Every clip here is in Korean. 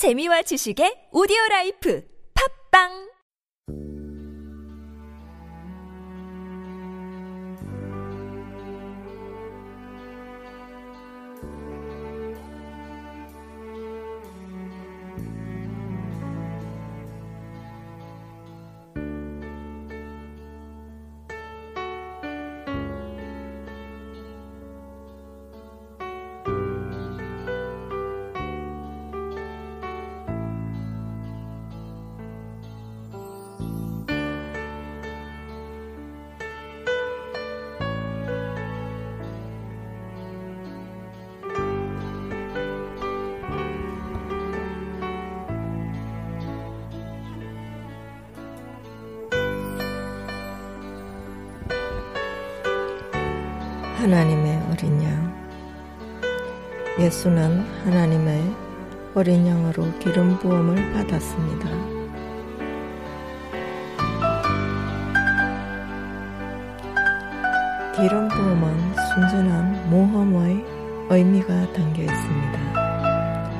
재미와 지식의 오디오 라이프. 팝빵 하나님의 어린 양 예수는 하나님의 어린 양으로 기름 부음을 받았습니다. 기름 부음은 순전한 모험의 의미가 담겨 있습니다.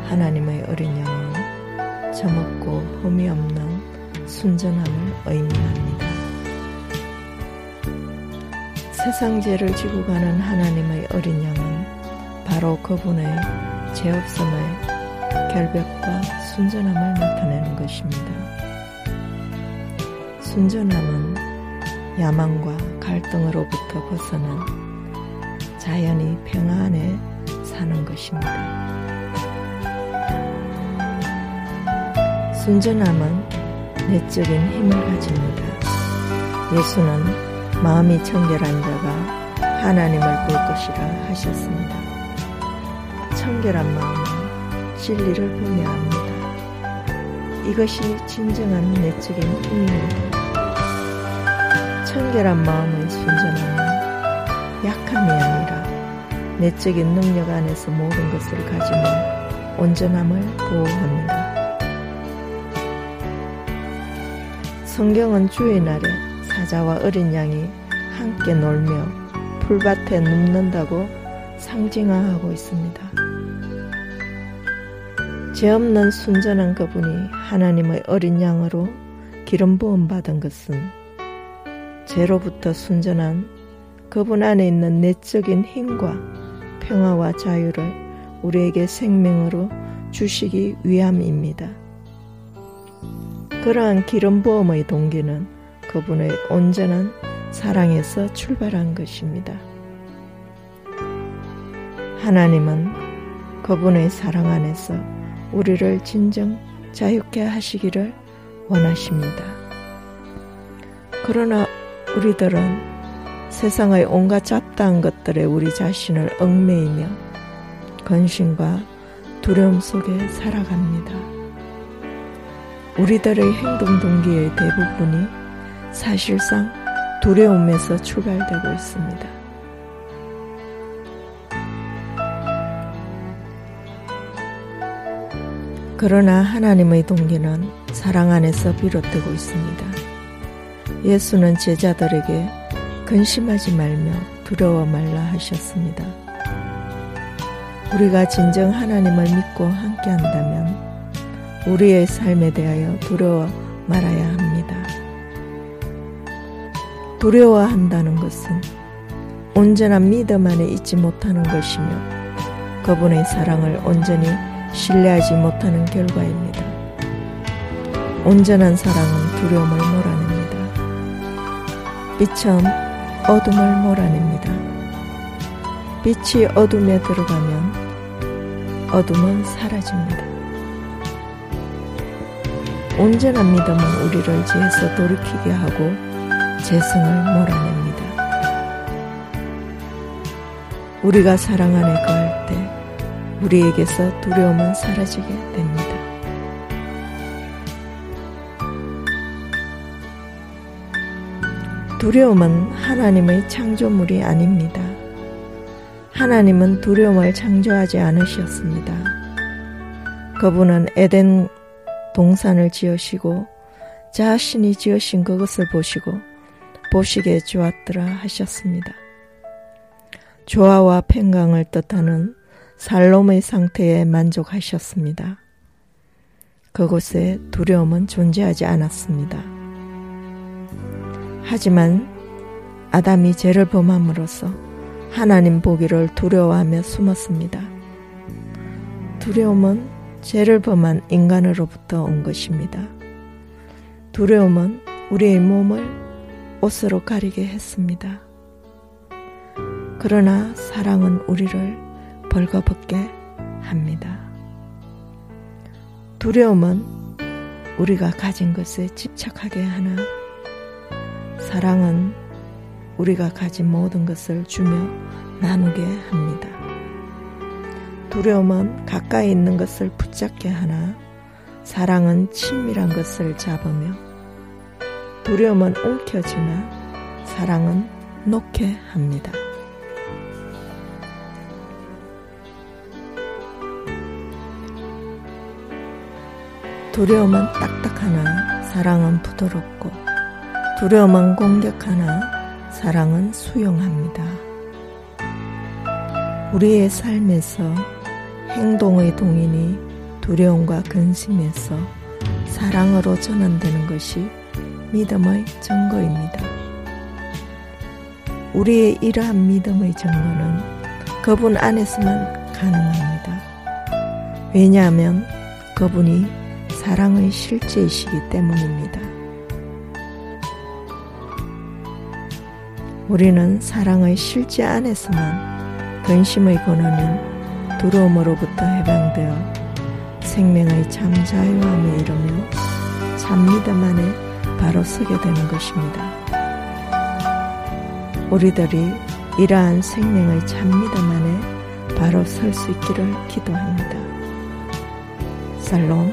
하나님의 어린 양은 저먹고 흠이 없는 순전함을 의미합니다. 세상 죄를 지고 가는 하나님의 어린 양은 바로 그분의 죄 없음의 결백과 순전함을 나타내는 것입니다. 순전함은 야망과 갈등으로부터 벗어난 자연이 평화 안에 사는 것입니다. 순전함은 내적인 힘을 가집니다. 예수는 마음이 청결한 자가 하나님을 볼 것이라 하셨습니다. 청결한 마음은 진리를 보며 합니다. 이것이 진정한 내적인 힘입니다. 청결한 마음의 순전함은 약함이 아니라 내적인 능력 안에서 모든 것을 가지는 온전함을 보호합니다. 성경은 주의 날에 사자와 어린 양이 함께 놀며 풀밭에 눕는다고 상징화하고 있습니다. 죄 없는 순전한 그분이 하나님의 어린 양으로 기름 부음 받은 것은 죄로부터 순전한 그분 안에 있는 내적인 힘과 평화와 자유를 우리에게 생명으로 주시기 위함입니다. 그러한 기름 부음의 동기는 그분의 온전한 사랑에서 출발한 것입니다. 하나님은 그분의 사랑 안에서 우리를 진정 자유케 하시기를 원하십니다. 그러나 우리들은 세상의 온갖 잡다한 것들에 우리 자신을 얽매이며 근심과 두려움 속에 살아갑니다. 우리들의 행동 동기의 대부분이 사실상 두려움에서 출발되고 있습니다. 그러나 하나님의 동기는 사랑 안에서 비롯되고 있습니다. 예수는 제자들에게 근심하지 말며 두려워 말라 하셨습니다. 우리가 진정 하나님을 믿고 함께 한다면 우리의 삶에 대하여 두려워 말아야 합니다. 두려워한다는 것은 온전한 믿음 안에 있지 못하는 것이며 그분의 사랑을 온전히 신뢰하지 못하는 결과입니다. 온전한 사랑은 두려움을 몰아냅니다. 빛은 어둠을 몰아냅니다. 빛이 어둠에 들어가면 어둠은 사라집니다. 온전한 믿음은 우리를 죄에서 돌이키게 하고 재성을 몰아냅니다. 우리가 사랑 안에 거할 때 우리에게서 두려움은 사라지게 됩니다. 두려움은 하나님의 창조물이 아닙니다. 하나님은 두려움을 창조하지 않으셨습니다. 그분은 에덴 동산을 지으시고 자신이 지으신 그것을 보시고 보시기에 좋았더라 하셨습니다. 조화와 평강을 뜻하는 살롬의 상태에 만족하셨습니다. 그곳에 두려움은 존재하지 않았습니다. 하지만 아담이 죄를 범함으로써 하나님 보기를 두려워하며 숨었습니다. 두려움은 죄를 범한 인간으로부터 온 것입니다. 두려움은 우리의 몸을 옷으로 가리게 했습니다. 그러나 사랑은 우리를 벌거벗게 합니다. 두려움은 우리가 가진 것에 집착하게 하나 사랑은 우리가 가진 모든 것을 주며 나누게 합니다. 두려움은 가까이 있는 것을 붙잡게 하나 사랑은 친밀한 것을 잡으며 두려움은 움켜쥐나 사랑은 놓게 합니다. 두려움은 딱딱하나 사랑은 부드럽고 두려움은 공격하나 사랑은 수용합니다. 우리의 삶에서 행동의 동인이 두려움과 근심에서 사랑으로 전환되는 것이 믿음의 증거입니다. 우리의 이러한 믿음의 증거는 그분 안에서만 가능합니다. 왜냐하면 그분이 사랑의 실제이시기 때문입니다. 우리는 사랑의 실제 안에서만 근심의 권한은 두려움으로부터 해방되어 생명의 참 자유함에 이르며 참 믿음 안에 바로 서게 되는 것입니다. 우리들이 이러한 생명의 참 믿음 안에 바로 설 수 있기를 기도합니다. 살롬